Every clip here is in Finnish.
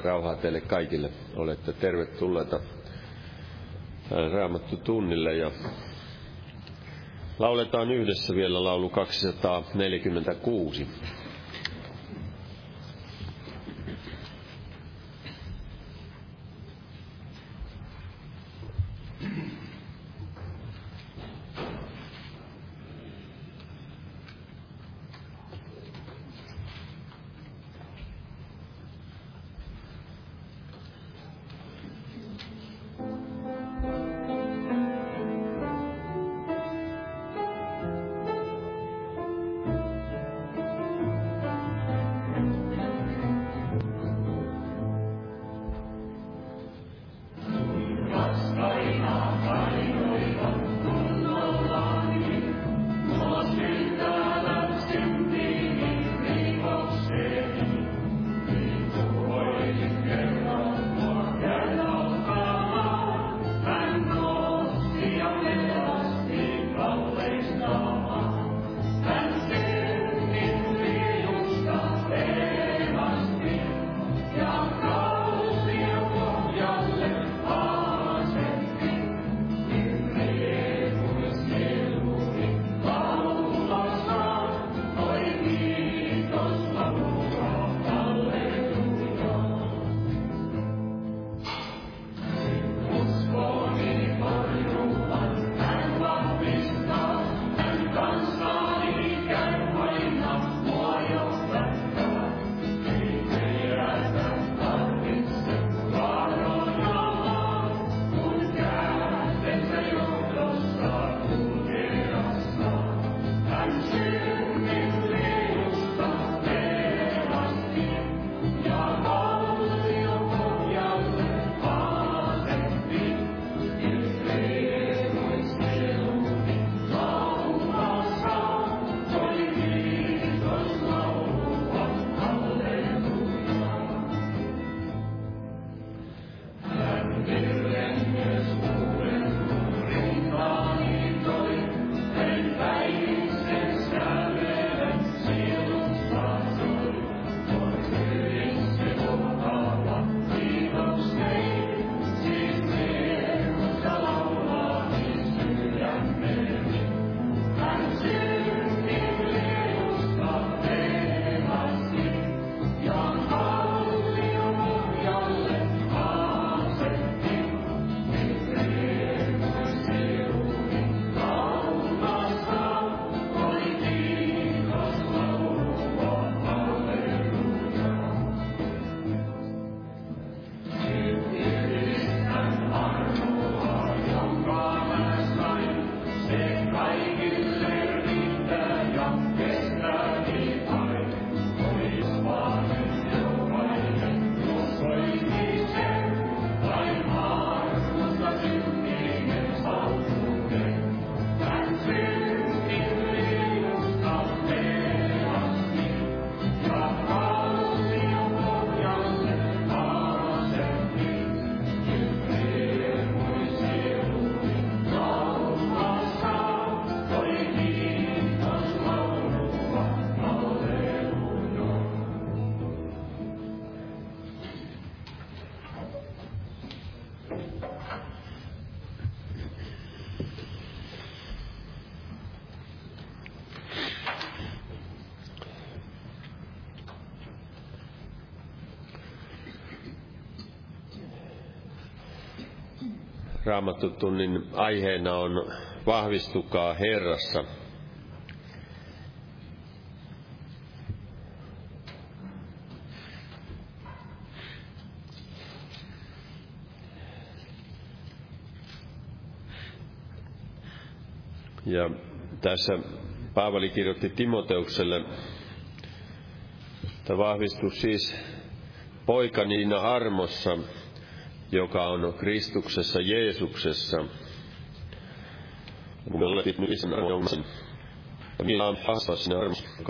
Jumalan rauhaa teille kaikille. Olette tervetulleita Raamattu tunnille ja lauletaan yhdessä vielä laulu 246. Raamattutunnin aiheena on Vahvistukaa Herrassa. Ja tässä Paavali kirjoitti Timoteukselle, että vahvistus siis poikaniina armossa, joka on Kristuksessa Jeesuksessa.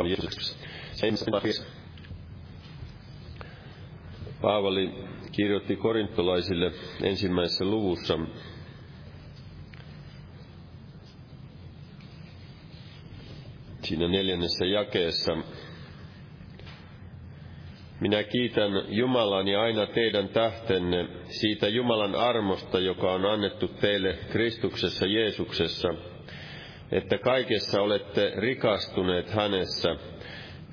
Jeesuksessa. Paavali kirjoitti korintolaisille ensimmäisessä luvussa siinä neljännessä jakeessa Minä kiitän Jumalani aina teidän tähtenne siitä Jumalan armosta, joka on annettu teille Kristuksessa Jeesuksessa, että kaikessa olette rikastuneet hänessä,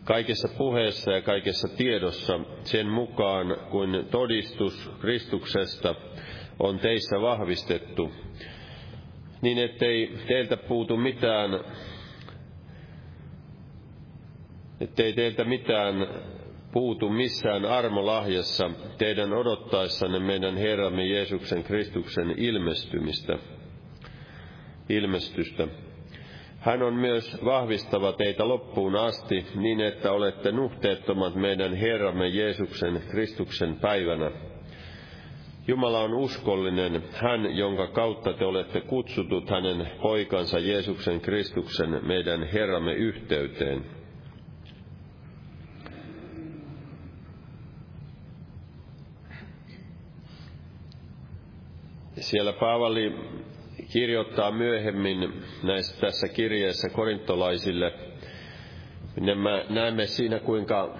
kaikessa puheessa ja kaikessa tiedossa, sen mukaan kuin todistus Kristuksesta on teissä vahvistettu, niin ettei teiltä puutu mitään, ettei teiltä mitään puutu missään armolahjassa teidän odottaessanne meidän Herramme Jeesuksen Kristuksen ilmestymistä, ilmestystä. Hän on myös vahvistava teitä loppuun asti niin, että olette nuhteettomat meidän Herramme Jeesuksen Kristuksen päivänä. Jumala on uskollinen, hän, jonka kautta te olette kutsutut hänen poikansa Jeesuksen Kristuksen meidän Herramme yhteyteen. Siellä Paavali kirjoittaa myöhemmin näissä, tässä kirjeessä korintolaisille. Me näemme siinä, kuinka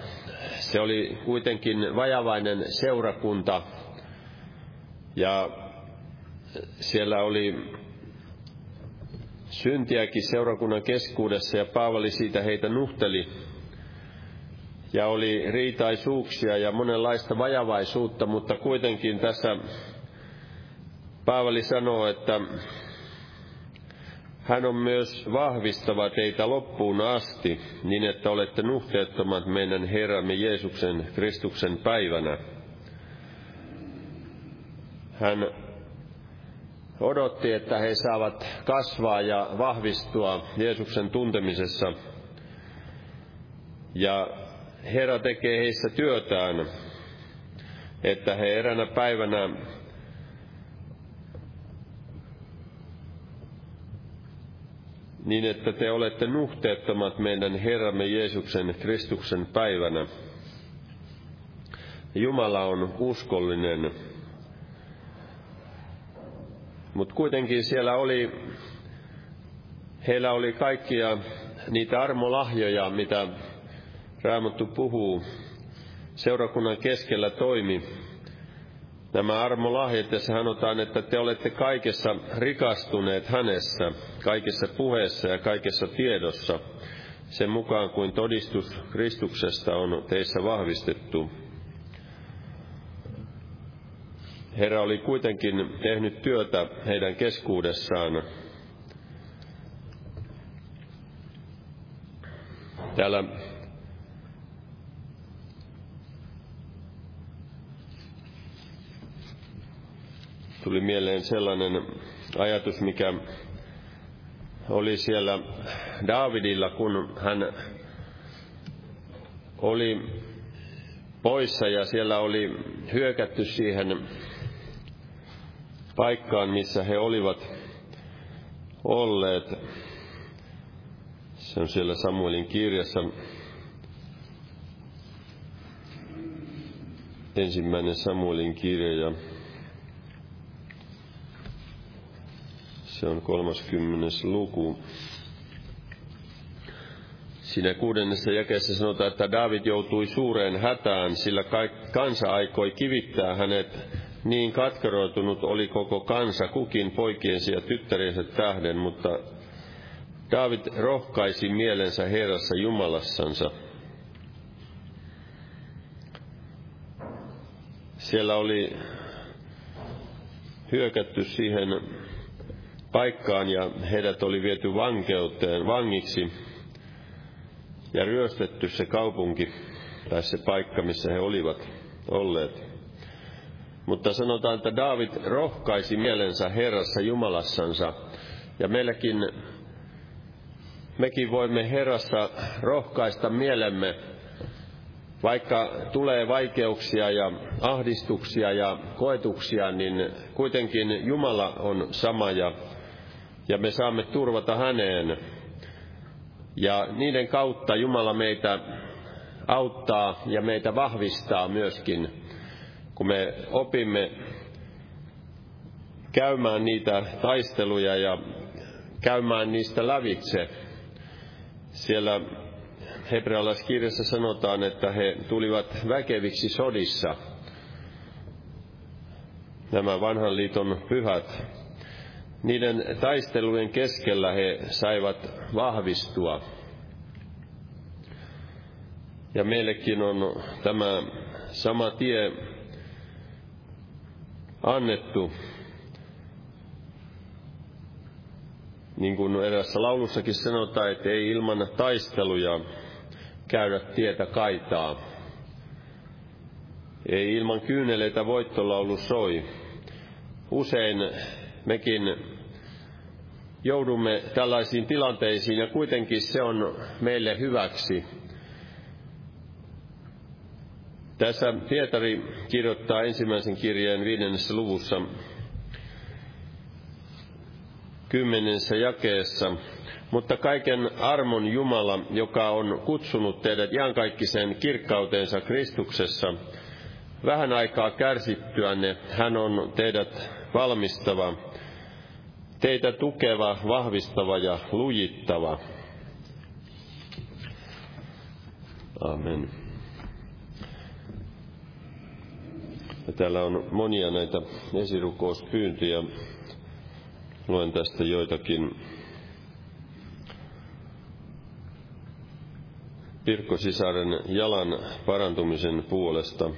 se oli kuitenkin vajavainen seurakunta ja siellä oli syntiäkin seurakunnan keskuudessa ja Paavali siitä heitä nuhteli. Ja oli riitaisuuksia ja monenlaista vajavaisuutta, mutta kuitenkin tässä Paavali sanoo, että hän on myös vahvistava teitä loppuun asti, niin että olette nuhteettomat meidän Herramme Jeesuksen Kristuksen päivänä. Hän odotti, että he saavat kasvaa ja vahvistua Jeesuksen tuntemisessa. Ja Herra tekee heissä työtään, että he eränä päivänä niin että te olette nuhteettomat meidän Herramme Jeesuksen Kristuksen päivänä. Jumala on uskollinen. Mutta kuitenkin siellä oli, heillä oli kaikkia niitä armolahjoja, mitä Raamattu puhuu, seurakunnan keskellä toimi nämä armolahjat ja sanotaan, että te olette kaikessa rikastuneet hänessä, kaikessa puheessa ja kaikessa tiedossa, sen mukaan kuin todistus Kristuksesta on teissä vahvistettu. Herra oli kuitenkin tehnyt työtä heidän keskuudessaan. Täällä tuli mieleen sellainen ajatus, mikä oli siellä Davidilla, kun hän oli poissa ja siellä oli hyökätty siihen paikkaan, missä he olivat olleet. Se on siellä Samuelin kirjassa ensimmäinen Samuelin kirja ja Se on 30. luku. Siinä kuudennessa jakeessa sanotaan, että David joutui suureen hätään, sillä kansa aikoi kivittää hänet. Niin katkeroitunut oli koko kansa kukin poikiensa ja tyttäriensä tähden, mutta David rohkaisi mielensä Herrassa Jumalassansa. Siellä oli hyökätty siihen paikkaan ja heidät oli viety vankeuteen vangiksi ja ryöstetty se kaupunki tai se paikka, missä he olivat olleet. Mutta sanotaan, että David rohkaisi mielensä Herrassa Jumalassansa ja meilläkin, mekin voimme Herrassa rohkaista mielemme, vaikka tulee vaikeuksia ja ahdistuksia ja koetuksia, niin kuitenkin Jumala on sama ja ja me saamme turvata häneen. Ja niiden kautta Jumala meitä auttaa ja meitä vahvistaa myöskin, kun me opimme käymään niitä taisteluja ja käymään niistä lävitse. Siellä hebrealaiskirjassa sanotaan, että he tulivat väkeviksi sodissa. Nämä vanhan liiton pyhät. Niiden taistelujen keskellä he saivat vahvistua. Ja meillekin on tämä sama tie annettu. Niin kuin erässä laulussakin sanotaan, että ei ilman taisteluja käydä tietä kaitaa. Ei ilman kyyneleitä voittolaulu soi. Usein mekin joudumme tällaisiin tilanteisiin ja kuitenkin se on meille hyväksi. Tässä Pietari kirjoittaa ensimmäisen kirjeen viidennessä luvussa kymmenessä jakeessa, mutta kaiken armon Jumala, joka on kutsunut teidät iankaikkiseen kirkkautensa Kristuksessa, vähän aikaa kärsittyänne, hän on teidät valmistava, teitä tukeva, vahvistava ja lujittava. Amen. Ja täällä on monia näitä esirukouspyyntöjä. Luen tästä joitakin. Pirkko-sisaren jalan parantumisen puolesta,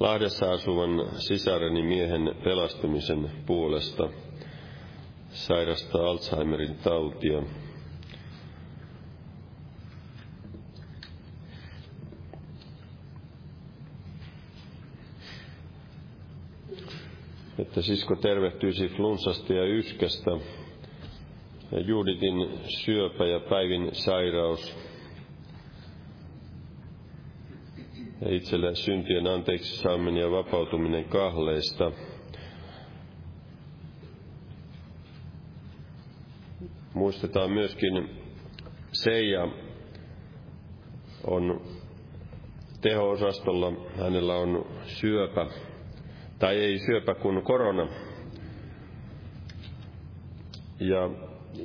Lahdessa asuvan sisareni miehen pelastumisen puolesta, sairasta Alzheimerin tautia, että sisko tervehtyisi flunssasta ja yskästä, ja Juditin syöpä ja Päivin sairaus, ja itselle syntien anteeksi saaminen ja vapautuminen kahleista. Muistetaan myöskin Seija on teho-osastolla, hänellä on syöpä, tai ei syöpä kuin korona. Ja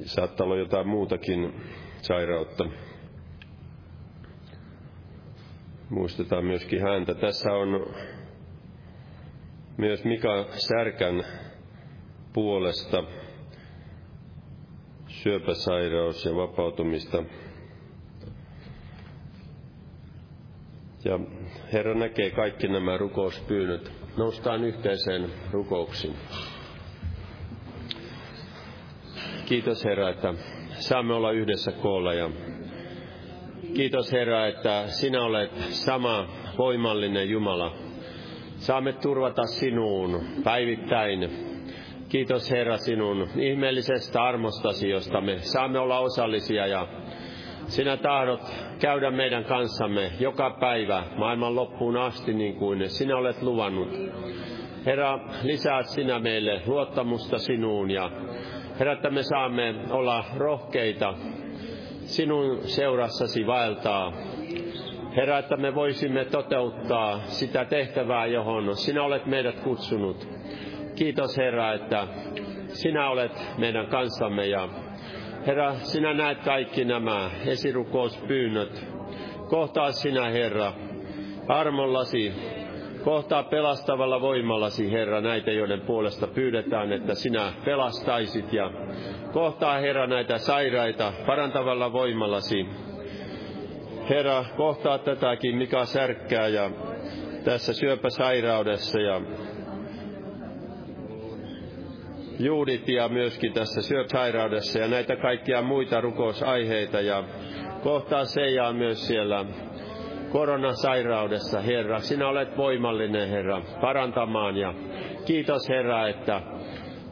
saattaa olla jotain muutakin sairautta. Muistetaan myöskin häntä. Tässä on myös Mika Särkän puolesta syöpäsairaus ja vapautumista. Ja Herra näkee kaikki nämä rukouspyynnöt Noustaan yhteiseen rukouksiin. Kiitos Herra, että saamme olla yhdessä koolla ja kiitos Herra, että sinä olet sama voimallinen Jumala. Saamme turvata sinuun päivittäin. Kiitos Herra sinun ihmeellisestä armostasi, josta me saamme olla osallisia ja sinä tahdot käydä meidän kanssamme joka päivä maailman loppuun asti niin kuin sinä olet luvannut. Herra, lisää sinä meille luottamusta sinuun ja Herra, että me saamme olla rohkeita sinun seurassasi vaeltaa. Herra, että me voisimme toteuttaa sitä tehtävää, johon sinä olet meidät kutsunut. Kiitos Herra, että sinä olet meidän kanssamme ja Herra, sinä näet kaikki nämä esirukouspyynnöt. Kohtaa sinä, Herra, armollasi, kohtaa pelastavalla voimallasi, Herra, näitä, joiden puolesta pyydetään, että sinä pelastaisit ja kohtaa, Herra, näitä sairaita parantavalla voimallasi. Herra, kohtaa tätäkin, mikä särkkää ja tässä syöpäsairaudessa ja juuditia myöskin tässä syöpsairaudessa ja näitä kaikkia muita rukousaiheita ja kohtaa Seijaa myös siellä koronasairaudessa, Herra. Sinä olet voimallinen, Herra, parantamaan ja kiitos, Herra, että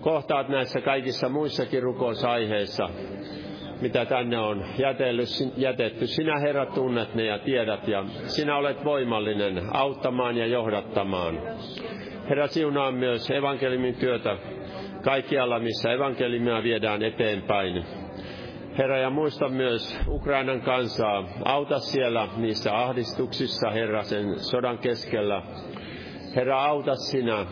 kohtaat näissä kaikissa muissakin rukousaiheissa, mitä tänne on jätetty. Sinä, Herra, tunnet ne ja tiedät ja sinä olet voimallinen auttamaan ja johdattamaan. Herra, siunaa myös evankeliumin työtä kaikkialla, missä evankelimia viedään eteenpäin. Herra, ja muista myös Ukrainan kansaa. Auta siellä niissä ahdistuksissa, Herra, sen sodan keskellä. Herra, auta sinä.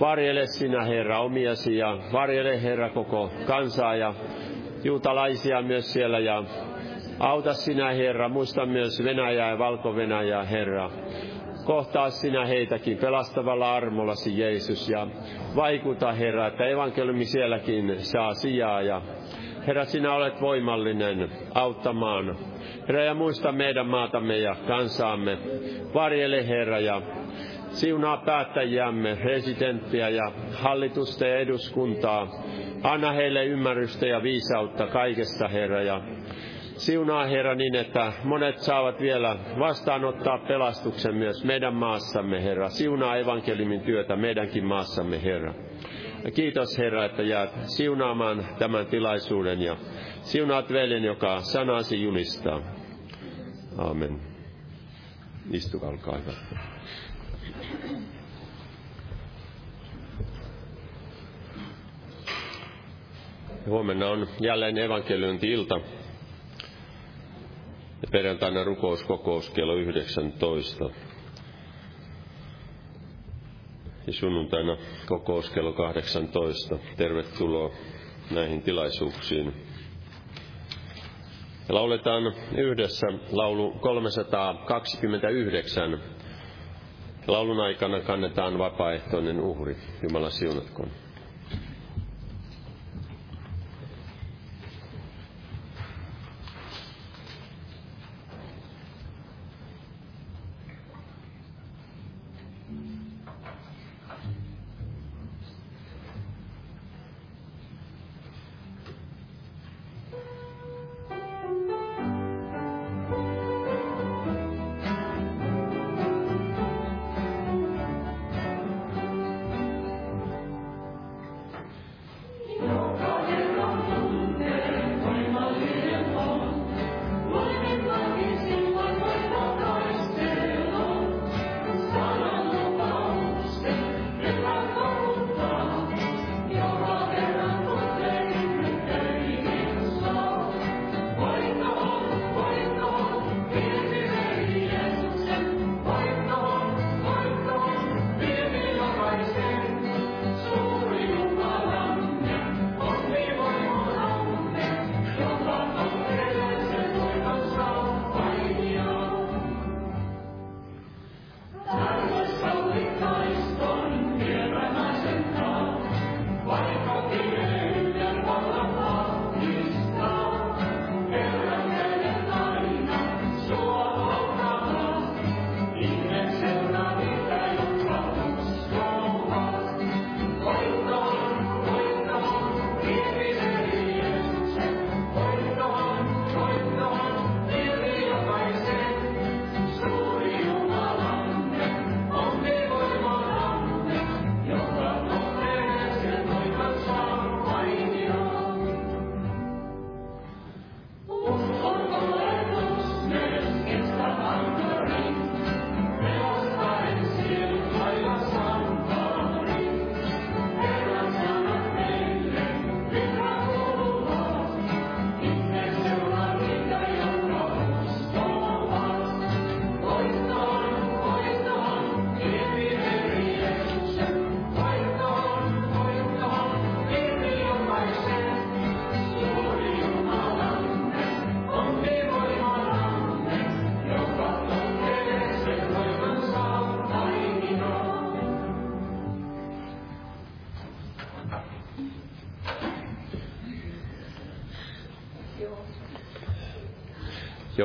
Varjele sinä, Herra, omiasi ja varjele, Herra, koko kansaa ja juutalaisia myös siellä ja Auta sinä, Herra. Muista myös Venäjää ja Valko-Venäjää, Herra. Kohtaa sinä heitäkin pelastavalla armollasi, Jeesus, ja vaikuta, Herra, että evankeliumi sielläkin saa sijaa. Ja Herra, sinä olet voimallinen auttamaan. Herra, ja muista meidän maatamme ja kansaamme. Varjele, Herra, ja siunaa päättäjiämme, residenttiä ja hallitusta ja eduskuntaa. Anna heille ymmärrystä ja viisautta kaikesta, Herra, ja Siunaa Herra niin, että monet saavat vielä vastaanottaa pelastuksen myös meidän maassamme, Herra. Siunaa evankelimin työtä meidänkin maassamme, Herra. Ja kiitos Herra, että jäät siunaamaan tämän tilaisuuden ja siunaat veljen, joka sanasi julistaa. Amen. Istukaa, olkaa hyvä. Huomenna on jälleen evankeliointi-ilta. Ja perjantaina rukouskokous kello 19. Ja sunnuntaina kokous kello 18. Tervetuloa näihin tilaisuuksiin. Ja lauletaan yhdessä laulu 329. Laulun aikana kannetaan vapaaehtoinen uhri. Jumala siunatkoon.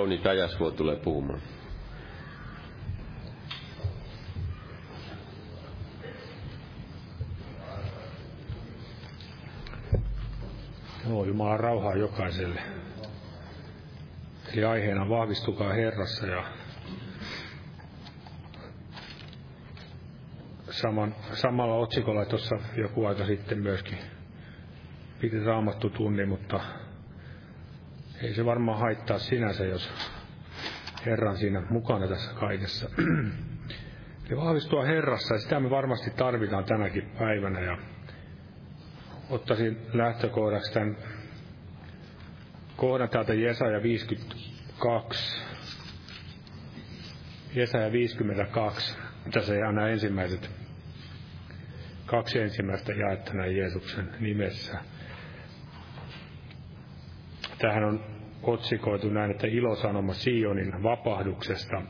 Jouni Tajasvuo tulee puhumaan. Joo, Jumalan rauhaa jokaiselle. Eli aiheena vahvistukaa Herrassa ja saman, samalla otsikolla tuossa joku aika sitten myöskin piti raamattu tunni, mutta ei se varmaan haittaa sinänsä, jos Herran siinä mukana tässä kaikessa. Eli vahvistua Herrassa, ja sitä me varmasti tarvitaan tänäkin päivänä. Ja ottaisin lähtökohdaksi tämän kohdan täältä Jesaja 52. Jesaja 52. Tässä ihan nämä ensimmäiset, kaksi ensimmäistä jaetta näin Jeesuksen nimessä. Tähän on otsikoitu näin, että ilosanoma Sionin vapahduksesta.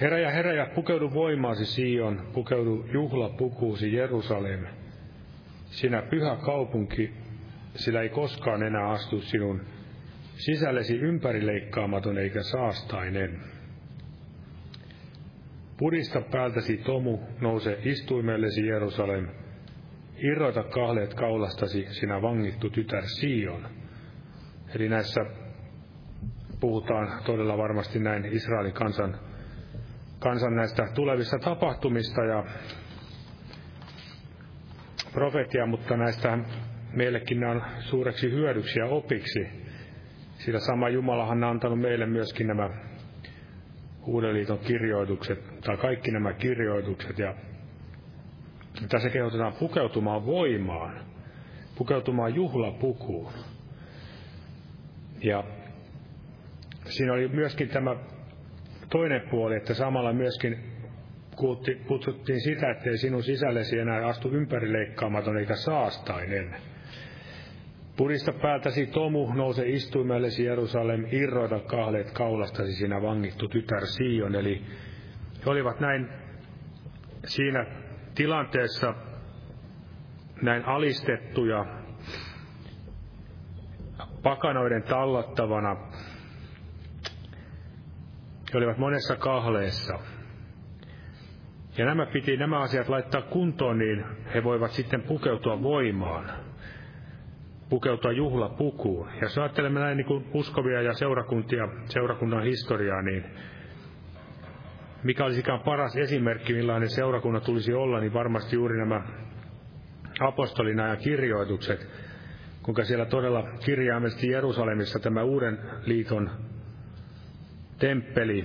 Herä ja herä ja pukeudu voimaasi Sion, pukeudu juhlapukuusi Jerusalem. Sinä pyhä kaupunki, sillä ei koskaan enää astu sinun sisällesi ympärileikkaamaton eikä saastainen. Pudista päältäsi tomu, nouse istuimellesi Jerusalem. Irrota kahleet kaulastasi, sinä vangittu tytär Sion. Eli näissä puhutaan todella varmasti näin Israelin kansan, kansan näistä tulevista tapahtumista ja profetia, mutta näistä meillekin nämä on suureksi hyödyksi ja opiksi. Sillä sama Jumalahan on antanut meille myöskin nämä Uuden liiton kirjoitukset, tai kaikki nämä kirjoitukset, ja tässä kehotetaan pukeutumaan voimaan, pukeutumaan juhlapukuun. Ja siinä oli myöskin tämä toinen puoli, että samalla myöskin kutsuttiin sitä, ettei sinun sisällesi enää astu ympärileikkaamaton eikä saastainen. Purista päätäsi tomu, nouse istuimellesi Jerusalem, irroita kahleet kaulastasi sinä vangittu tytär Sion. Eli he olivat näin siinä tilanteessa näin alistettuja, pakanoiden tallattavana. He olivat monessa kahleessa. Ja nämä piti nämä asiat laittaa kuntoon, niin he voivat sitten pukeutua voimaan pukeutua juhlapukuun. Ja jos ajattelemme näin niin kuin uskovia ja seurakuntia, seurakunnan historiaa, niin mikä olisikaan paras esimerkki, millainen seurakunnan tulisi olla, niin varmasti juuri nämä apostolin ajan kirjoitukset, kuinka siellä todella kirjaimellisesti Jerusalemissa tämä uuden liiton temppeli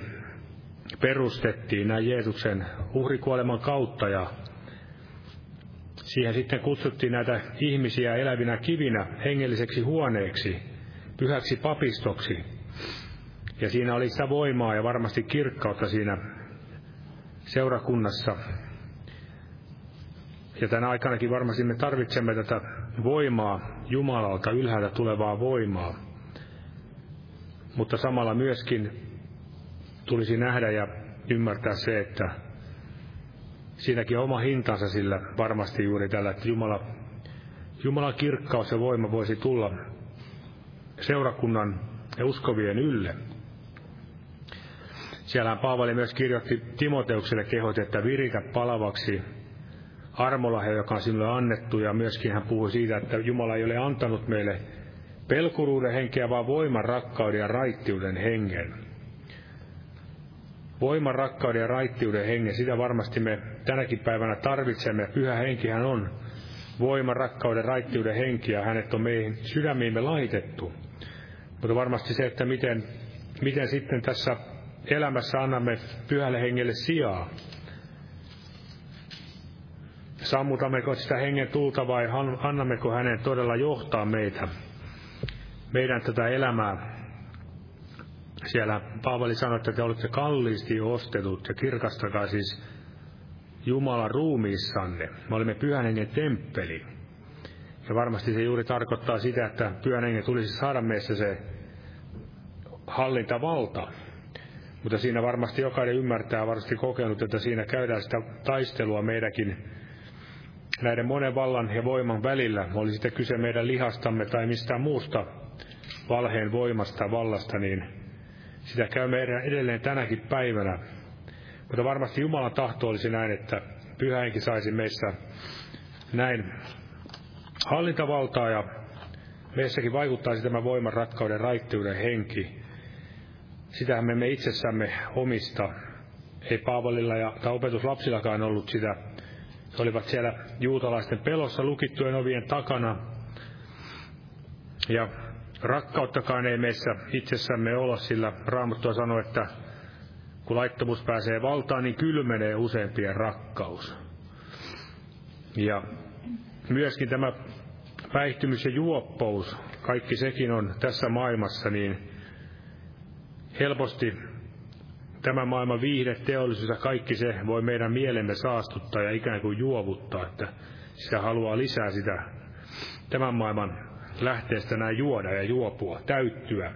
perustettiin näin Jeesuksen uhrikuoleman kautta ja Siihen sitten kutsuttiin näitä ihmisiä elävinä kivinä hengelliseksi huoneeksi, pyhäksi papistoksi. Ja siinä oli sitä voimaa ja varmasti kirkkautta siinä seurakunnassa. Ja tänä aikanakin varmasti me tarvitsemme tätä voimaa Jumalalta, ylhäältä tulevaa voimaa. Mutta samalla myöskin tulisi nähdä ja ymmärtää se, että siinäkin on oma hintansa sillä varmasti juuri tällä, että Jumala, Jumalan kirkkaus ja voima voisi tulla seurakunnan ja uskovien ylle. Siellähän Paavali myös kirjoitti Timoteukselle kehot, että viritä palavaksi armolahe, joka on sinulle annettu, ja myöskin hän puhui siitä, että Jumala ei ole antanut meille pelkuruuden henkeä, vaan voiman, rakkauden ja raittiuden hengen voiman, rakkauden ja raittiuden hengen, sitä varmasti me tänäkin päivänä tarvitsemme. Pyhä henkihän on voiman, rakkauden, raittiuden henki ja hänet on meihin sydämiimme laitettu. Mutta varmasti se, että miten, miten sitten tässä elämässä annamme pyhälle hengelle sijaa. Sammutammeko sitä hengen tulta vai annammeko hänen todella johtaa meitä, meidän tätä elämää siellä Paavali sanoi, että te olette kalliisti ostetut ja kirkastakaa siis Jumalan ruumiissanne. Me olimme pyhän hengen temppeli. Ja varmasti se juuri tarkoittaa sitä, että pyhän hengen tulisi saada meissä se hallintavalta. Mutta siinä varmasti jokainen ymmärtää, varmasti kokenut, että siinä käydään sitä taistelua meidänkin näiden monen vallan ja voiman välillä. Oli sitten kyse meidän lihastamme tai mistään muusta valheen voimasta, vallasta, niin sitä käy meidän edelleen tänäkin päivänä. Mutta varmasti Jumalan tahto olisi näin, että pyhäinki saisi meissä näin hallintavaltaa ja meissäkin vaikuttaisi tämä voiman, rakkauden, raittiuden henki. Sitähän me emme itsessämme omista. Ei Paavalilla ja tai opetuslapsillakaan ollut sitä. He olivat siellä juutalaisten pelossa lukittujen ovien takana. Ja Rakkauttakaan ei meissä itsessämme olla, sillä Raamattua sanoo, että kun laittomuus pääsee valtaan, niin kylmenee useampien rakkaus. Ja myöskin tämä päihtymys ja juoppous, kaikki sekin on tässä maailmassa, niin helposti tämä maailman viihde, teollisuus ja kaikki se voi meidän mielemme saastuttaa ja ikään kuin juovuttaa, että sitä haluaa lisää sitä tämän maailman lähteestä näin juoda ja juopua, täyttyä.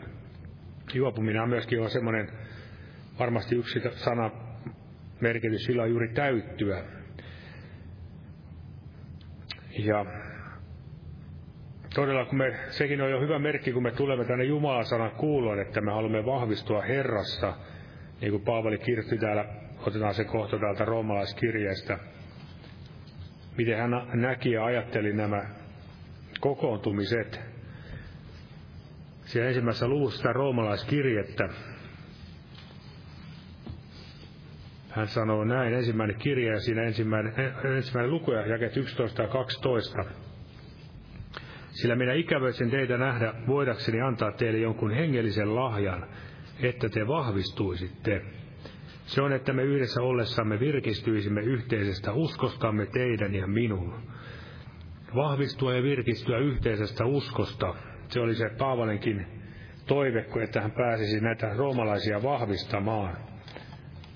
Juopuminen on myöskin on semmoinen, varmasti yksi sana merkitys sillä on juuri täyttyä. Ja todella, kun me, sekin on jo hyvä merkki, kun me tulemme tänne Jumalan sanan kuuloon, että me haluamme vahvistua Herrassa, niin kuin Paavali kirjoitti täällä, otetaan se kohta täältä roomalaiskirjeestä, miten hän näki ja ajatteli nämä kokoontumiset. Siellä ensimmäisessä luvussa sitä roomalaiskirjettä, hän sanoo näin, ensimmäinen kirja ja siinä ensimmäinen, ensimmäinen luku ja jaket 11 ja 12. Sillä minä ikävöisin teitä nähdä, voidakseni antaa teille jonkun hengellisen lahjan, että te vahvistuisitte. Se on, että me yhdessä ollessamme virkistyisimme yhteisestä uskostamme teidän ja minun. Vahvistua ja virkistyä yhteisestä uskosta, se oli se Paavalenkin toive, että hän pääsisi näitä roomalaisia vahvistamaan.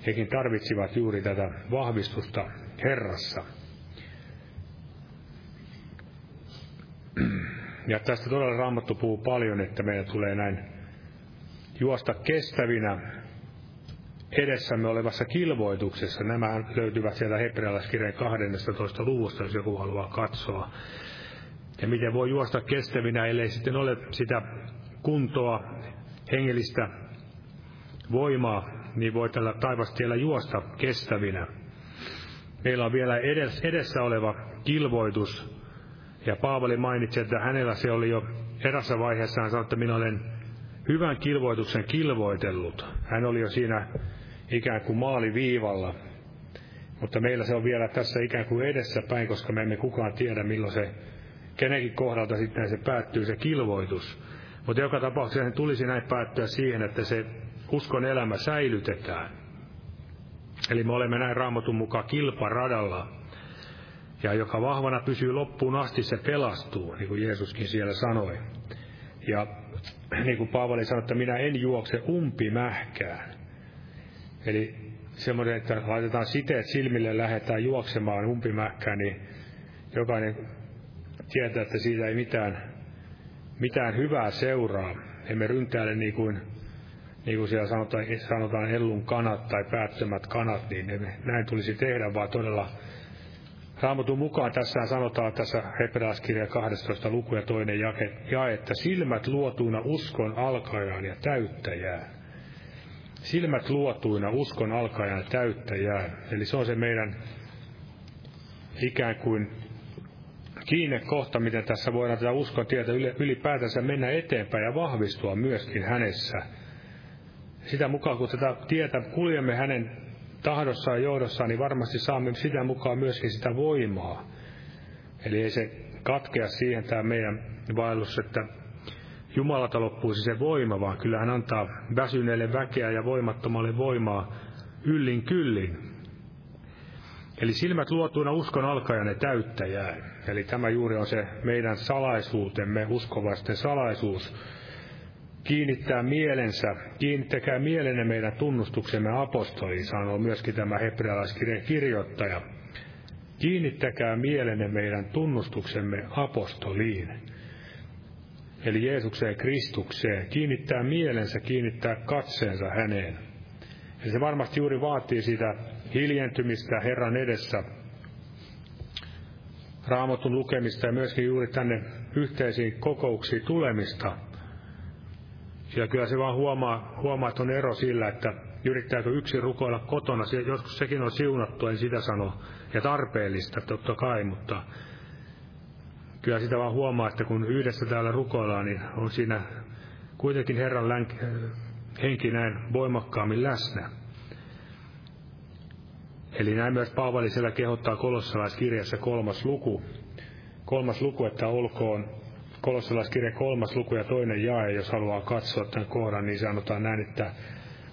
Hekin tarvitsivat juuri tätä vahvistusta Herrassa. Ja tästä todella Raamattu puhuu paljon, että meidän tulee näin juosta kestävinä edessämme olevassa kilvoituksessa. Nämä löytyvät sieltä hebrealaiskirjan 12. luvusta, jos joku haluaa katsoa. Ja miten voi juosta kestävinä, ellei sitten ole sitä kuntoa, hengellistä voimaa, niin voi tällä taivastiellä juosta kestävinä. Meillä on vielä edessä oleva kilvoitus, ja Paavali mainitsi, että hänellä se oli jo erässä vaiheessa, hän sanoi, että minä olen hyvän kilvoituksen kilvoitellut. Hän oli jo siinä ikään kuin maaliviivalla, mutta meillä se on vielä tässä ikään kuin edessä päin, koska me emme kukaan tiedä, milloin se kenenkin kohdalta sitten se päättyy se kilvoitus. Mutta joka tapauksessa sen tulisi näin päättyä siihen, että se uskon elämä säilytetään. Eli me olemme näin raamatun mukaan kilparadalla. Ja joka vahvana pysyy loppuun asti, se pelastuu, niin kuin Jeesuskin siellä sanoi. Ja niin kuin Paavali sanoi, että minä en juokse umpimähkään. Eli semmoinen, että laitetaan siteet silmille lähdetään juoksemaan umpimähkään, niin jokainen tietää, että siitä ei mitään, mitään hyvää seuraa. Emme ryntäile niin kuin niin kuin siellä sanotaan, sanotaan ellun kanat tai päättömät kanat, niin ne, näin tulisi tehdä, vaan todella Raamatun mukaan tässä sanotaan tässä Hebreaskirja 12 luku ja toinen jake, ja että silmät luotuina uskon alkajaan ja täyttäjään. Silmät luotuina uskon alkajaan ja täyttäjään. Eli se on se meidän ikään kuin kiinne kohta, miten tässä voidaan tätä uskon tietä ylipäätänsä mennä eteenpäin ja vahvistua myöskin hänessä – sitä mukaan, kun tätä tietä kuljemme hänen tahdossaan ja johdossaan, niin varmasti saamme sitä mukaan myöskin sitä voimaa. Eli ei se katkea siihen tämä meidän vaellus, että Jumalalta loppuisi se voima, vaan kyllä hän antaa väsyneelle väkeä ja voimattomalle voimaa yllin kyllin. Eli silmät luotuina uskon alkajan täyttäjää. Eli tämä juuri on se meidän salaisuutemme, uskovaisten salaisuus, kiinnittää mielensä, kiinnittäkää mielenne meidän tunnustuksemme apostoliin, sanoo myöskin tämä hebrealaiskirjan kirjoittaja. Kiinnittäkää mielenne meidän tunnustuksemme apostoliin. Eli Jeesukseen Kristukseen. Kiinnittää mielensä, kiinnittää katseensa häneen. Ja se varmasti juuri vaatii sitä hiljentymistä Herran edessä, raamatun lukemista ja myöskin juuri tänne yhteisiin kokouksiin tulemista – sillä kyllä se vaan huomaa, huomaa että on ero sillä, että yrittääkö yksi rukoilla kotona. Joskus sekin on siunattu, en sitä sano, ja tarpeellista totta kai, mutta kyllä sitä vaan huomaa, että kun yhdessä täällä rukoillaan, niin on siinä kuitenkin Herran länk, henki näin voimakkaammin läsnä. Eli näin myös Paavali siellä kehottaa kolossalaiskirjassa kolmas luku, kolmas luku, että olkoon kolossalaiskirja kolmas luku ja toinen jae, jos haluaa katsoa tämän kohdan, niin sanotaan näin, että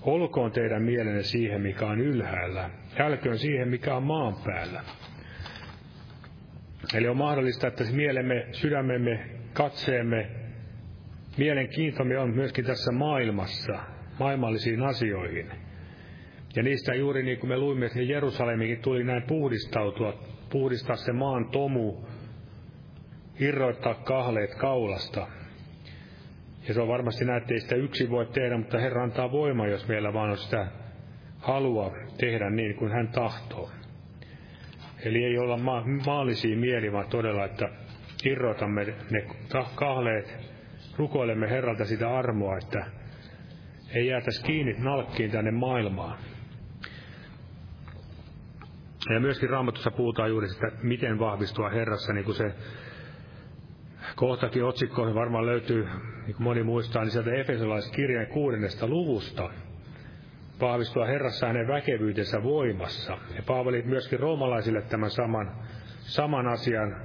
olkoon teidän mielenne siihen, mikä on ylhäällä, älköön siihen, mikä on maan päällä. Eli on mahdollista, että mielemme, sydämemme, katseemme, mielenkiintomme on myöskin tässä maailmassa, maailmallisiin asioihin. Ja niistä juuri niin kuin me luimme, että Jerusalemikin tuli näin puhdistautua, puhdistaa se maan tomu, irroittaa kahleet kaulasta. Ja se on varmasti näin, että ei sitä yksi voi tehdä, mutta Herra antaa voima, jos meillä vaan on sitä halua tehdä niin kuin hän tahtoo. Eli ei olla ma- maallisia mieli, vaan todella, että irrotamme ne kahleet, rukoilemme Herralta sitä armoa, että ei jäätäisi kiinni nalkkiin tänne maailmaan. Ja myöskin Raamatussa puhutaan juuri sitä, miten vahvistua Herrassa, niin kuin se kohtakin otsikko varmaan löytyy, niin kuin moni muistaa, niin sieltä Efesolaiskirjan kuudennesta luvusta. Vahvistua Herrassa hänen väkevyytensä voimassa. Ja Paavali myöskin roomalaisille tämän saman, saman asian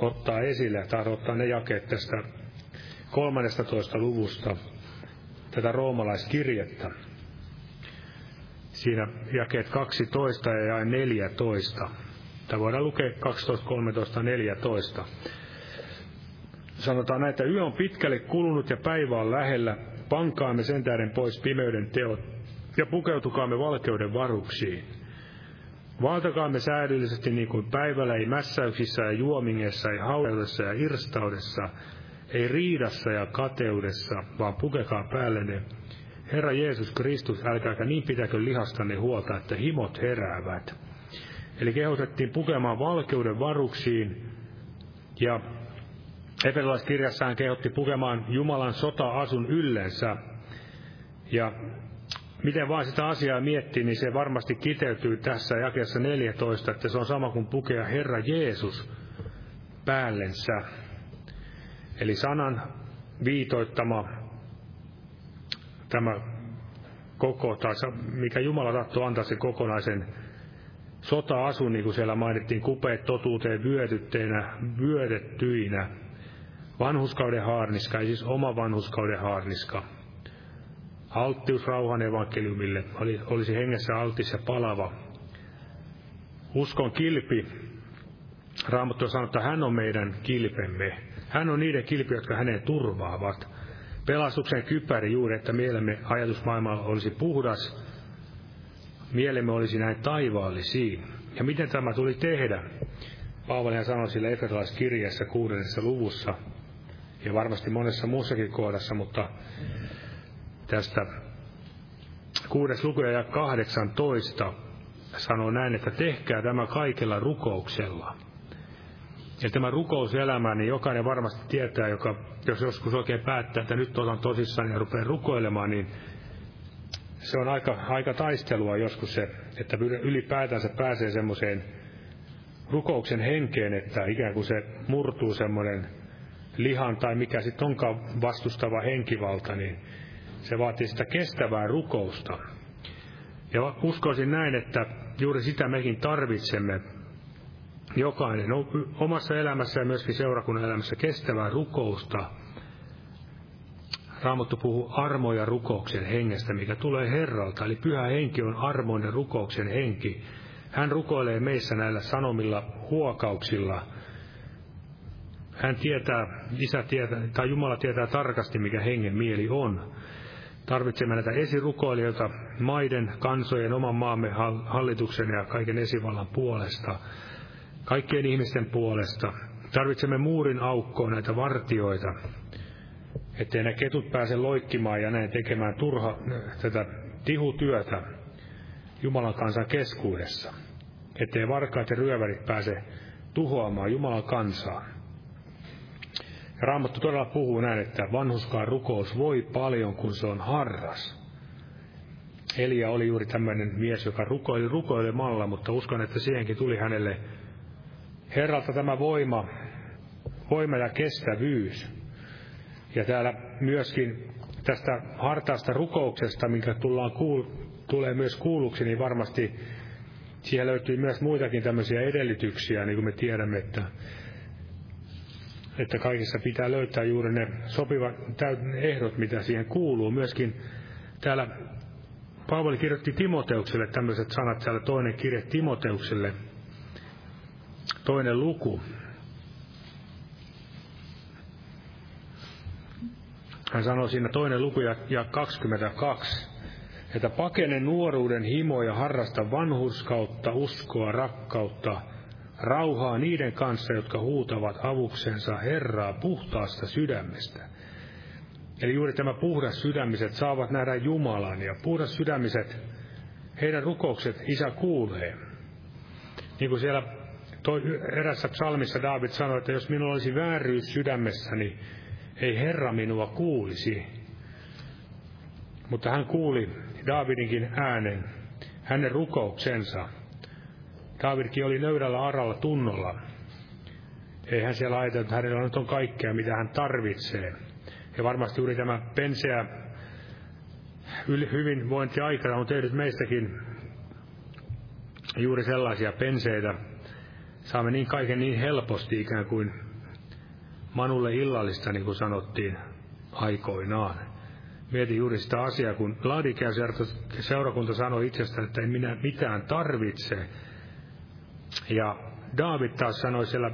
ottaa esille, tai ottaa ne jakeet tästä 13. luvusta, tätä roomalaiskirjettä. Siinä jakeet 12 ja 14. Tämä voidaan lukea 12, 13, 14 sanotaan näin, että yö on pitkälle kulunut ja päivä on lähellä, pankaamme sen tähden pois pimeyden teot ja pukeutukaamme valkeuden varuksiin. Valtakaamme säädyllisesti niin kuin päivällä ei mässäyksissä ja juomingessa, ei haudeudessa ja irstaudessa, ei riidassa ja kateudessa, vaan pukekaa päällenne Herra Jeesus Kristus, älkääkä niin pitäkö lihastanne huolta, että himot heräävät. Eli kehotettiin pukemaan valkeuden varuksiin ja Efesolaiskirjassaan kehotti pukemaan Jumalan sota-asun yllensä. Ja miten vaan sitä asiaa miettii, niin se varmasti kiteytyy tässä jakeessa 14, että se on sama kuin pukea Herra Jeesus päällensä. Eli sanan viitoittama tämä koko, tai mikä Jumala tahtoo antaa se kokonaisen sota-asun, niin kuin siellä mainittiin, kupeet totuuteen vyötytteinä, vyötettyinä, Vanhuskauden haarniska, ei siis oma vanhuskauden haarniska. Alttius rauhan evankeliumille oli, olisi hengessä altis ja palava. Uskon kilpi. Raamattu sanoo, että hän on meidän kilpemme. Hän on niiden kilpi, jotka häneen turvaavat. Pelastuksen kypäri juuri, että mielemme ajatusmaailma olisi puhdas, mielemme olisi näin taivaallisiin. Ja miten tämä tuli tehdä? Paavali sanoi sille Efesolaiskirjeessä kuudennessa luvussa, ja varmasti monessa muussakin kohdassa, mutta tästä kuudes luku ja 18 sanoo näin, että tehkää tämä kaikella rukouksella. Ja tämä rukouselämä, niin jokainen varmasti tietää, joka, jos joskus oikein päättää, että nyt otan tosissaan ja rupean rukoilemaan, niin se on aika, aika taistelua joskus se, että ylipäätänsä pääsee semmoiseen rukouksen henkeen, että ikään kuin se murtuu semmoinen lihan tai mikä sitten onkaan vastustava henkivalta, niin se vaatii sitä kestävää rukousta. Ja uskoisin näin, että juuri sitä mekin tarvitsemme jokainen omassa elämässä ja myöskin seurakunnan elämässä kestävää rukousta. Raamattu puhuu armo- ja rukouksen hengestä, mikä tulee Herralta, eli pyhä henki on armon ja rukouksen henki. Hän rukoilee meissä näillä sanomilla huokauksilla – hän tietää, isä tietää, tai Jumala tietää tarkasti, mikä hengen mieli on. Tarvitsemme näitä esirukoilijoita maiden, kansojen, oman maamme hallituksen ja kaiken esivallan puolesta, kaikkien ihmisten puolesta. Tarvitsemme muurin aukkoon näitä vartioita, ettei ne ketut pääse loikkimaan ja näin tekemään turha tätä tihutyötä Jumalan kansan keskuudessa. Ettei varkaat ja ryövärit pääse tuhoamaan Jumalan kansaa. Raamattu todella puhuu näin, että vanhuskaan rukous voi paljon, kun se on harras. Elia oli juuri tämmöinen mies, joka rukoili rukoilemalla, mutta uskon, että siihenkin tuli hänelle Herralta tämä voima, voima ja kestävyys. Ja täällä myöskin tästä hartaasta rukouksesta, minkä tullaan kuul, tulee myös kuulluksi, niin varmasti siellä löytyy myös muitakin tämmöisiä edellytyksiä, niin kuin me tiedämme, että että kaikessa pitää löytää juuri ne sopivat ehdot, mitä siihen kuuluu. Myöskin täällä Paavali kirjoitti Timoteukselle tämmöiset sanat, täällä toinen kirje Timoteukselle, toinen luku. Hän sanoi siinä toinen luku ja, ja 22, että pakene nuoruuden himoja harrasta vanhurskautta, uskoa, rakkautta, rauhaa niiden kanssa, jotka huutavat avuksensa Herraa puhtaasta sydämestä. Eli juuri tämä puhdas sydämiset saavat nähdä Jumalan ja puhdas sydämiset, heidän rukoukset Isä kuulee. Niin kuin siellä toi erässä psalmissa David sanoi, että jos minulla olisi vääryys sydämessäni, ei Herra minua kuulisi. Mutta hän kuuli Davidinkin äänen, hänen rukouksensa. Davidkin oli nöydällä aralla tunnolla. Ei hän siellä ajatellut, että hänellä nyt on kaikkea, mitä hän tarvitsee. Ja varmasti juuri tämä penseä hyvinvointiaikana on tehnyt meistäkin juuri sellaisia penseitä. Saamme niin kaiken niin helposti ikään kuin Manulle illallista, niin kuin sanottiin aikoinaan. Mietin juuri sitä asiaa, kun Laodikean seurakunta sanoi itsestään, että ei minä mitään tarvitse. Ja David taas sanoi siellä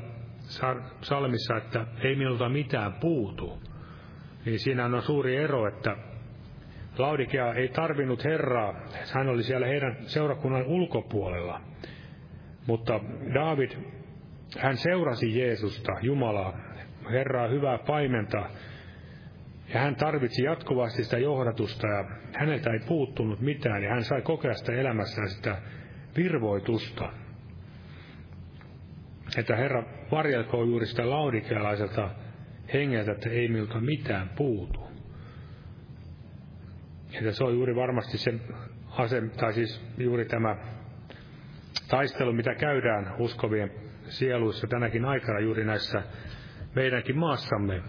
salmissa, että ei minulta mitään puutu. Niin siinä on suuri ero, että Laudikea ei tarvinnut Herraa, hän oli siellä heidän seurakunnan ulkopuolella. Mutta David, hän seurasi Jeesusta, Jumalaa, Herraa hyvää paimenta, ja hän tarvitsi jatkuvasti sitä johdatusta, ja häneltä ei puuttunut mitään, ja hän sai kokea sitä elämässään sitä virvoitusta. Että Herra varjelkoon juuri sitä laudikealaiselta hengeltä, että ei miltä mitään puutu. Että se on juuri varmasti se ase, tai siis juuri tämä taistelu, mitä käydään uskovien sieluissa tänäkin aikana juuri näissä meidänkin maassamme.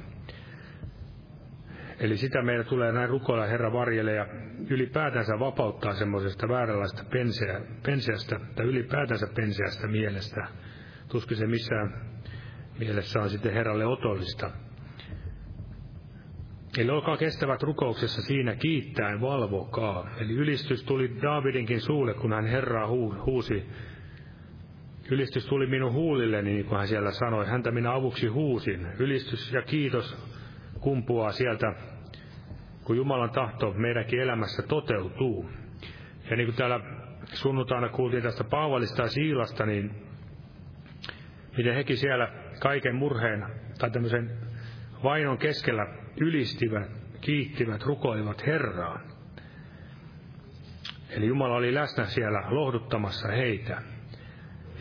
Eli sitä meidän tulee näin rukoilla Herra varjelle ja ylipäätänsä vapauttaa semmoisesta vääränlaista penseä, penseästä tai ylipäätänsä penseästä mielestä. Tuskin se missään mielessä on sitten Herralle otollista. Eli olkaa kestävät rukouksessa siinä kiittäen valvokaa. Eli ylistys tuli Daavidinkin suulle, kun hän Herraa huusi. Ylistys tuli minun huulilleni, niin kuin hän siellä sanoi. Häntä minä avuksi huusin. Ylistys ja kiitos kumpuaa sieltä, kun Jumalan tahto meidänkin elämässä toteutuu. Ja niin kuin täällä sunnuntaina kuultiin tästä Paavalista ja Siilasta, niin miten hekin siellä kaiken murheen tai tämmöisen vainon keskellä ylistivät, kiittivät, rukoivat Herraa. Eli Jumala oli läsnä siellä lohduttamassa heitä.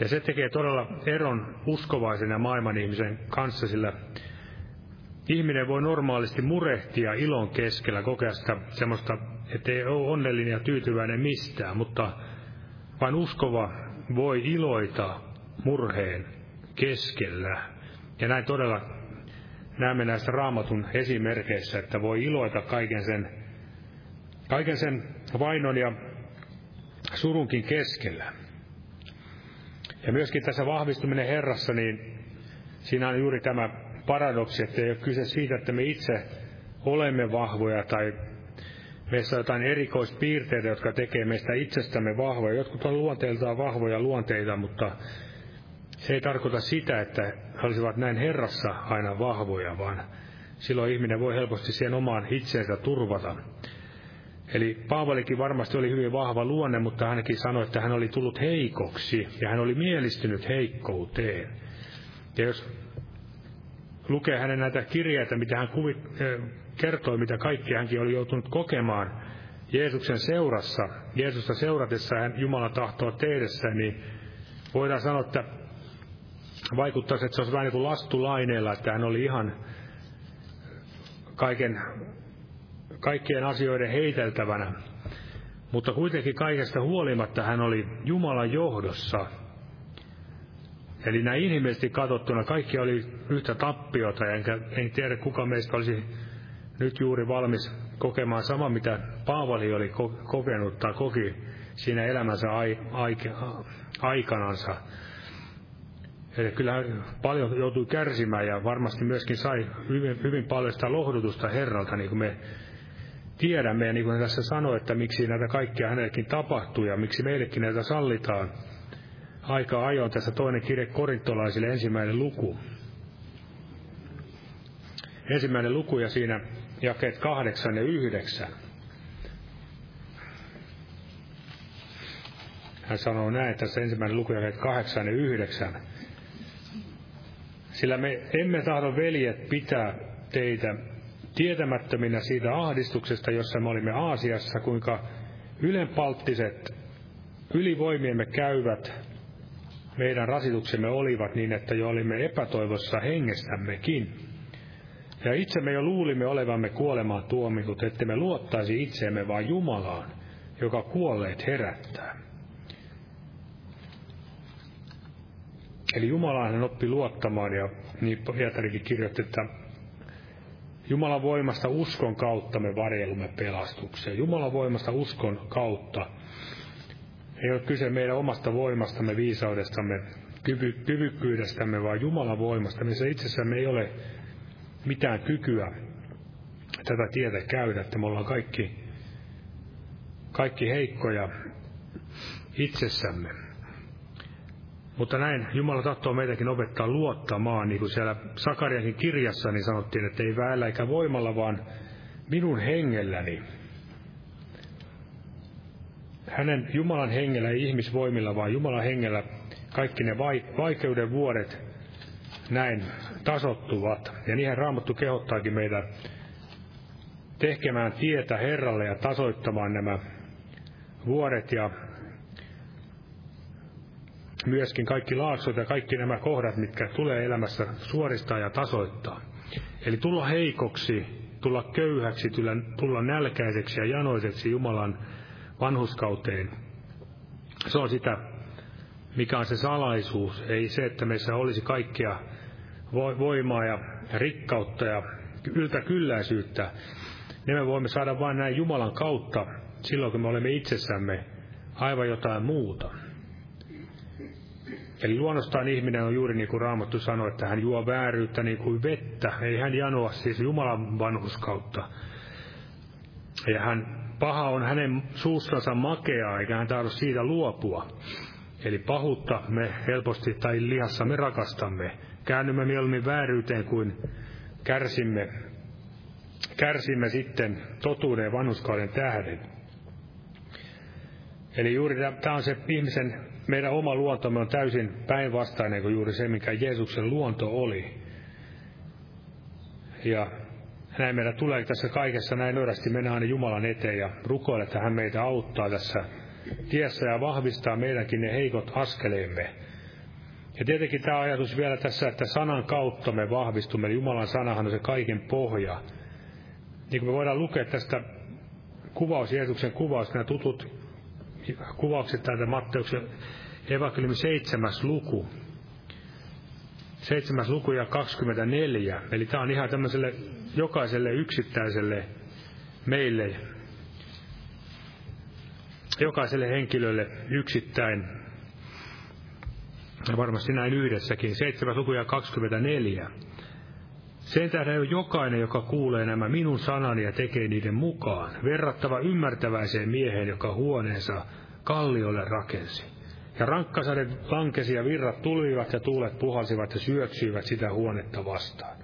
Ja se tekee todella eron uskovaisen ja maailman ihmisen kanssa, sillä ihminen voi normaalisti murehtia ilon keskellä, kokea sitä semmoista, että ei ole onnellinen ja tyytyväinen mistään, mutta vain uskova voi iloita murheen keskellä. Ja näin todella näemme näissä raamatun esimerkeissä, että voi iloita kaiken sen, kaiken sen vainon ja surunkin keskellä. Ja myöskin tässä vahvistuminen Herrassa, niin siinä on juuri tämä paradoksi, että ei ole kyse siitä, että me itse olemme vahvoja tai meissä on jotain erikoispiirteitä, jotka tekee meistä itsestämme vahvoja. Jotkut on luonteeltaan vahvoja luonteita, mutta se ei tarkoita sitä, että he olisivat näin Herrassa aina vahvoja, vaan silloin ihminen voi helposti siihen omaan itseensä turvata. Eli Paavalikin varmasti oli hyvin vahva luonne, mutta hänkin sanoi, että hän oli tullut heikoksi ja hän oli mielistynyt heikkouteen. Ja jos lukee hänen näitä kirjeitä, mitä hän kuvit, kertoi, mitä kaikki hänkin oli joutunut kokemaan Jeesuksen seurassa, Jeesusta seuratessa hän Jumalan tahtoa tehdessä, niin voidaan sanoa, että vaikuttaisi, että se olisi vähän niin kuin lastulaineella, että hän oli ihan kaiken, kaikkien asioiden heiteltävänä. Mutta kuitenkin kaikesta huolimatta hän oli Jumalan johdossa. Eli näin inhimillisesti katsottuna kaikki oli yhtä tappiota, enkä en tiedä kuka meistä olisi nyt juuri valmis kokemaan sama, mitä Paavali oli kokenut tai koki siinä elämänsä ai, aikanansa. Eli kyllä paljon joutui kärsimään ja varmasti myöskin sai hyvin, hyvin paljon sitä lohdutusta Herralta, niin kuin me tiedämme. Ja niin kuin tässä sanoi, että miksi näitä kaikkia hänellekin tapahtuu ja miksi meillekin näitä sallitaan. Aika ajoin tässä toinen kirje korintolaisille ensimmäinen luku. Ensimmäinen luku ja siinä jakeet kahdeksan ja yhdeksän. Hän sanoo näin tässä ensimmäinen luku jakeet kahdeksan ja yhdeksän. Sillä me emme tahdo veljet pitää teitä tietämättöminä siitä ahdistuksesta, jossa me olimme Aasiassa, kuinka ylenpalttiset ylivoimiemme käyvät meidän rasituksemme olivat niin, että jo olimme epätoivossa hengestämmekin. Ja itse me jo luulimme olevamme kuolemaan tuomitut, että me luottaisi itseemme vain Jumalaan, joka kuolleet herättää. Eli Jumalaan hän oppi luottamaan, ja niin Pietarikin kirjoitti, että Jumalan voimasta uskon kautta me varjelumme pelastukseen. Jumalan voimasta uskon kautta. Ei ole kyse meidän omasta voimastamme, viisaudestamme, kyvy, kyvykkyydestämme, vaan Jumalan voimasta. Missä itsessämme ei ole mitään kykyä tätä tietä käydä, että me ollaan kaikki, kaikki heikkoja itsessämme. Mutta näin Jumala tahtoo meitäkin opettaa luottamaan, niin kuin siellä Sakariakin kirjassa niin sanottiin, että ei väellä eikä voimalla, vaan minun hengelläni. Hänen Jumalan hengellä, ei ihmisvoimilla, vaan Jumalan hengellä kaikki ne vaikeuden vuodet näin tasottuvat. Ja niihin Raamattu kehottaakin meitä tekemään tietä Herralle ja tasoittamaan nämä vuodet ja myöskin kaikki laaksot ja kaikki nämä kohdat, mitkä tulee elämässä suoristaa ja tasoittaa. Eli tulla heikoksi, tulla köyhäksi, tulla, nälkäiseksi ja janoiseksi Jumalan vanhuskauteen. Se on sitä, mikä on se salaisuus. Ei se, että meissä olisi kaikkia voimaa ja rikkautta ja yltäkylläisyyttä. Ne me voimme saada vain näin Jumalan kautta silloin, kun me olemme itsessämme aivan jotain muuta. Eli luonnostaan ihminen on juuri niin kuin Raamattu sanoi, että hän juo vääryyttä niin kuin vettä. Ei hän janoa siis Jumalan vanhuskautta. Ja hän, paha on hänen suussansa makeaa, eikä hän tahdo siitä luopua. Eli pahuutta me helposti tai lihassa me rakastamme. Käännymme mieluummin vääryyteen kuin kärsimme, kärsimme sitten totuuden ja vanhuskauden tähden. Eli juuri tämä on se ihmisen meidän oma luontomme on täysin päinvastainen kuin juuri se, mikä Jeesuksen luonto oli. Ja näin meidän tulee tässä kaikessa näin nöyrästi mennä aina Jumalan eteen ja rukoilla, että hän meitä auttaa tässä tiessä ja vahvistaa meidänkin ne heikot askeleemme. Ja tietenkin tämä ajatus vielä tässä, että sanan kautta me vahvistumme, Jumalan sanahan on se kaiken pohja. Niin kuin me voidaan lukea tästä kuvaus, Jeesuksen kuvaus, nämä tutut kuvaukset täältä Matteuksen evankeliumi seitsemäs luku. Seitsemäs luku ja 24. Eli tämä on ihan tämmöiselle jokaiselle yksittäiselle meille, jokaiselle henkilölle yksittäin. Ja varmasti näin yhdessäkin. Seitsemäs luku ja 24. Sen tähden on jokainen, joka kuulee nämä minun sanani ja tekee niiden mukaan, verrattava ymmärtäväiseen mieheen, joka huoneensa kalliolle rakensi. Ja rankkasade lankesi ja virrat tulivat ja tuulet puhalsivat ja syöksyivät sitä huonetta vastaan.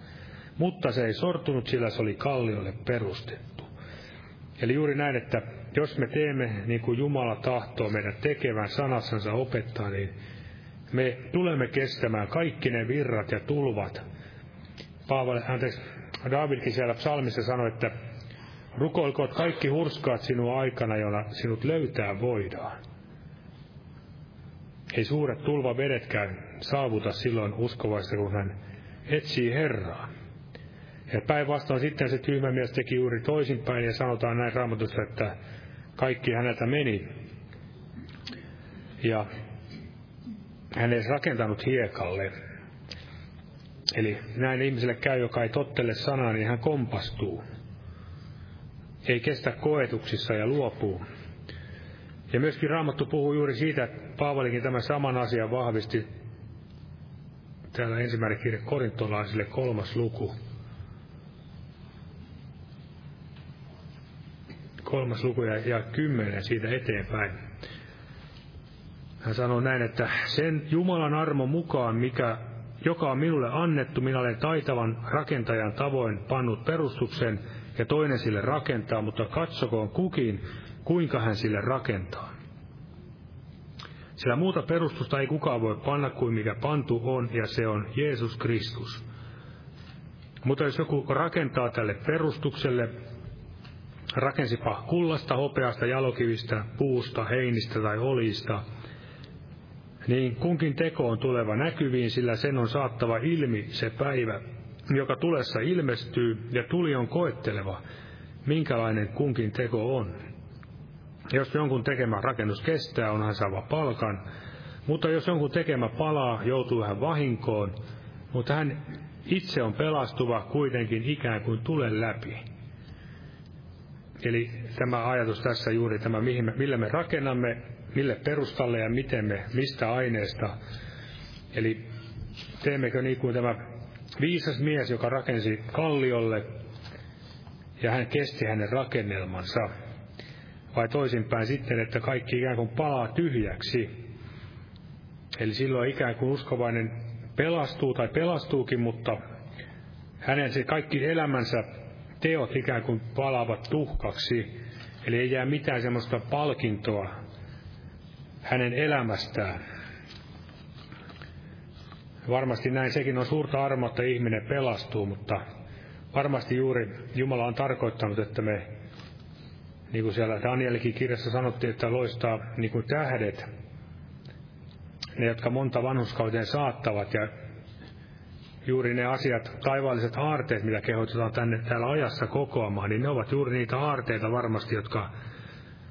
Mutta se ei sortunut, sillä se oli kalliolle perustettu. Eli juuri näin, että jos me teemme niin kuin Jumala tahtoo meidän tekevän sanassansa opettaa, niin me tulemme kestämään kaikki ne virrat ja tulvat, Paavali, anteeksi, Davidkin siellä psalmissa sanoi, että rukoilkoot kaikki hurskaat sinua aikana, jolla sinut löytää voidaan. Ei suuret tulvavedetkään saavuta silloin uskovaista, kun hän etsii Herraa. Ja päinvastoin sitten se tyhmä mies teki juuri toisinpäin ja sanotaan näin raamatussa, että kaikki häneltä meni. Ja hän ei rakentanut hiekalle, Eli näin ihmiselle käy, joka ei tottele sanaa, niin hän kompastuu. Ei kestä koetuksissa ja luopuu. Ja myöskin Raamattu puhuu juuri siitä, että Paavalikin tämän saman asian vahvisti täällä ensimmäinen kirja korintolaisille kolmas luku. Kolmas luku ja, ja kymmenen siitä eteenpäin. Hän sanoo näin, että sen Jumalan armon mukaan, mikä joka on minulle annettu, minä olen taitavan rakentajan tavoin pannut perustuksen ja toinen sille rakentaa, mutta katsokoon kukin, kuinka hän sille rakentaa. Sillä muuta perustusta ei kukaan voi panna kuin mikä pantu on, ja se on Jeesus Kristus. Mutta jos joku rakentaa tälle perustukselle, rakensipa kullasta, hopeasta, jalokivistä, puusta, heinistä tai olista, niin kunkin teko on tuleva näkyviin, sillä sen on saattava ilmi se päivä, joka tulessa ilmestyy, ja tuli on koetteleva, minkälainen kunkin teko on. Jos jonkun tekemä rakennus kestää, onhan saava palkan, mutta jos jonkun tekemä palaa, joutuu hän vahinkoon, mutta hän itse on pelastuva kuitenkin ikään kuin tulee läpi. Eli tämä ajatus tässä juuri tämä, millä me rakennamme, mille perustalle ja miten me, mistä aineesta. Eli teemmekö niin kuin tämä viisas mies, joka rakensi kalliolle ja hän kesti hänen rakennelmansa. Vai toisinpäin sitten, että kaikki ikään kuin palaa tyhjäksi. Eli silloin ikään kuin uskovainen pelastuu tai pelastuukin, mutta hänen se kaikki elämänsä teot ikään kuin palaavat tuhkaksi. Eli ei jää mitään semmoista palkintoa hänen elämästään. Varmasti näin sekin on suurta armoa, että ihminen pelastuu, mutta varmasti juuri Jumala on tarkoittanut, että me, niin kuin siellä Danielikin kirjassa sanottiin, että loistaa niin kuin tähdet, ne, jotka monta vanhuskauteen saattavat, ja juuri ne asiat, taivaalliset aarteet, mitä kehotetaan tänne täällä ajassa kokoamaan, niin ne ovat juuri niitä aarteita varmasti, jotka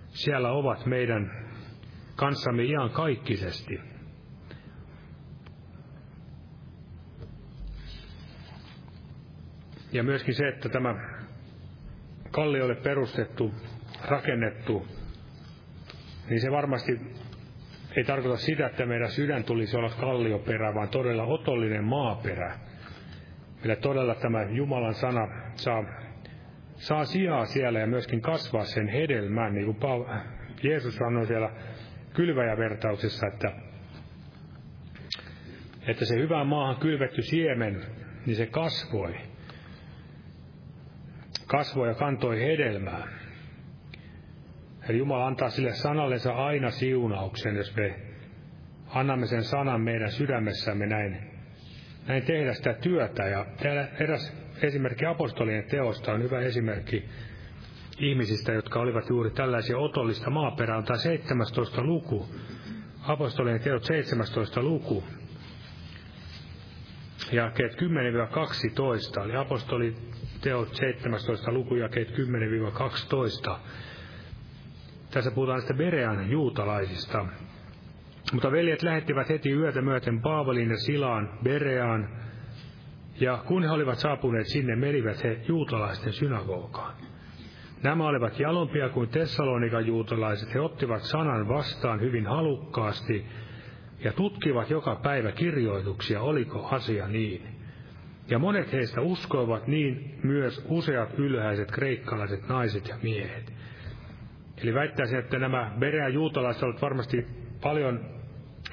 siellä ovat meidän kanssamme ihan kaikkisesti. Ja myöskin se, että tämä kalliolle perustettu, rakennettu, niin se varmasti ei tarkoita sitä, että meidän sydän tulisi olla kallioperä, vaan todella otollinen maaperä. Millä todella tämä Jumalan sana saa, saa sijaa siellä ja myöskin kasvaa sen hedelmän, niin kuin Jeesus sanoi siellä kylväjävertauksessa, että, että se hyvään maahan kylvetty siemen, niin se kasvoi. Kasvoi ja kantoi hedelmää. Eli Jumala antaa sille sanallensa aina siunauksen, jos me annamme sen sanan meidän sydämessämme näin, näin tehdä sitä työtä. Ja täällä eräs esimerkki apostolien teosta on hyvä esimerkki ihmisistä, jotka olivat juuri tällaisia otollista maaperää, tai 17 luku. Apostolien teot 17 luku. Jakeet 10-12, eli apostoli teot 17 luku, jakeet 10-12. Tässä puhutaan sitten Berean juutalaisista. Mutta veljet lähettivät heti yötä myöten Paavalin ja Silaan Bereaan, ja kun he olivat saapuneet sinne, menivät he juutalaisten synagogaan. Nämä olivat jalompia kuin Tessalonikan juutalaiset. He ottivat sanan vastaan hyvin halukkaasti ja tutkivat joka päivä kirjoituksia, oliko asia niin. Ja monet heistä uskoivat niin myös useat ylhäiset kreikkalaiset naiset ja miehet. Eli väittäisin, että nämä Berea juutalaiset ovat varmasti paljon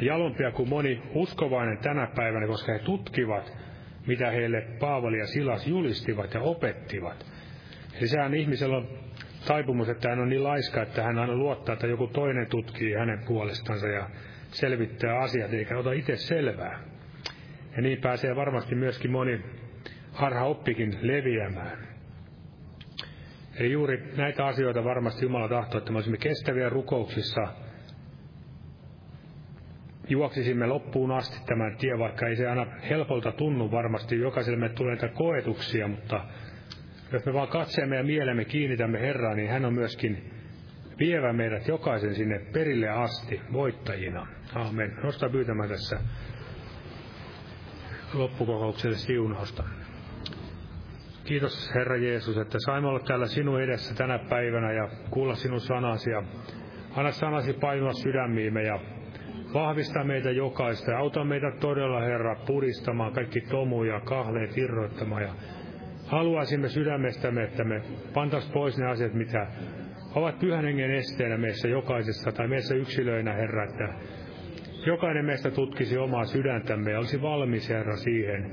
jalompia kuin moni uskovainen tänä päivänä, koska he tutkivat, mitä heille Paavali ja Silas julistivat ja opettivat. Eli sehän ihmisellä on taipumus, että hän on niin laiska, että hän aina luottaa, että joku toinen tutkii hänen puolestansa ja selvittää asiat, eikä ota itse selvää. Ja niin pääsee varmasti myöskin moni harha oppikin leviämään. Eli juuri näitä asioita varmasti Jumala tahtoo, että me olisimme kestäviä rukouksissa, juoksisimme loppuun asti tämän tie, vaikka ei se aina helpolta tunnu varmasti, jokaiselle me tulee koetuksia, mutta jos me vaan katseemme ja mielemme kiinnitämme Herraan, niin hän on myöskin vievä meidät jokaisen sinne perille asti voittajina. Aamen. Nosta pyytämään tässä loppukokoukselle siunausta. Kiitos Herra Jeesus, että saimme olla täällä sinun edessä tänä päivänä ja kuulla sinun sanasi ja anna sanasi painua sydämiimme ja vahvista meitä jokaista ja auta meitä todella Herra puristamaan kaikki tomuja, kahleet irroittamaan ja haluaisimme sydämestämme, että me pantas pois ne asiat, mitä ovat pyhän hengen esteenä meissä jokaisessa tai meissä yksilöinä, Herra, että jokainen meistä tutkisi omaa sydäntämme ja olisi valmis, Herra, siihen,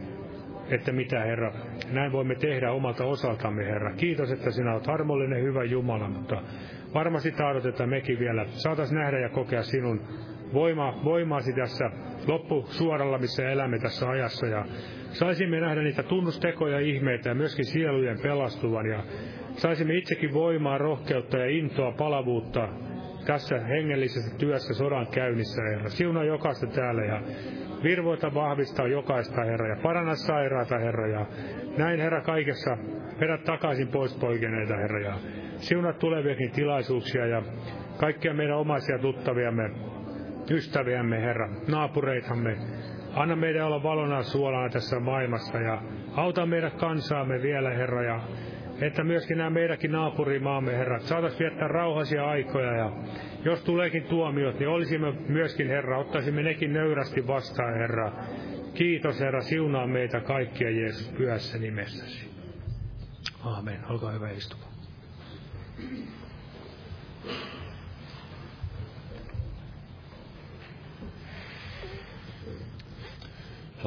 että mitä Herra, näin voimme tehdä omalta osaltamme Herra. Kiitos, että sinä olet harmollinen, hyvä Jumala, mutta varmasti tahdot, että mekin vielä saatais nähdä ja kokea sinun voima, voimaasi tässä loppusuoralla, missä elämme tässä ajassa ja saisimme nähdä niitä tunnustekoja, ihmeitä ja myöskin sielujen pelastuvan ja saisimme itsekin voimaa, rohkeutta ja intoa, palavuutta tässä hengellisessä työssä sodan käynnissä, Herra. Siunaa jokaista täällä ja virvoita vahvistaa jokaista, Herra, ja paranna sairaata, Herra, ja näin, Herra, kaikessa vedä takaisin pois poikeneita, Herra, ja siunaa tuleviakin tilaisuuksia ja kaikkia meidän omaisia tuttaviamme, ystäviämme, Herra, naapureitamme, Anna meidän olla valona suolana tässä maailmassa ja auta meidät kansaamme vielä, Herra, ja että myöskin nämä meidänkin naapurimaamme, Herra, saataisiin viettää rauhaisia aikoja ja jos tuleekin tuomiot, niin olisimme myöskin, Herra, ottaisimme nekin nöyrästi vastaan, Herra. Kiitos, Herra, siunaa meitä kaikkia Jeesus pyhässä nimessäsi. Aamen. Olkaa hyvä istumaan.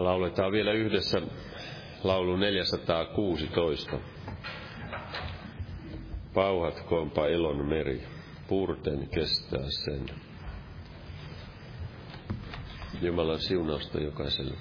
Lauletaan vielä yhdessä laulu 416. Pauhatkoonpa elon meri, purten kestää sen. Jumalan siunausta jokaiselle.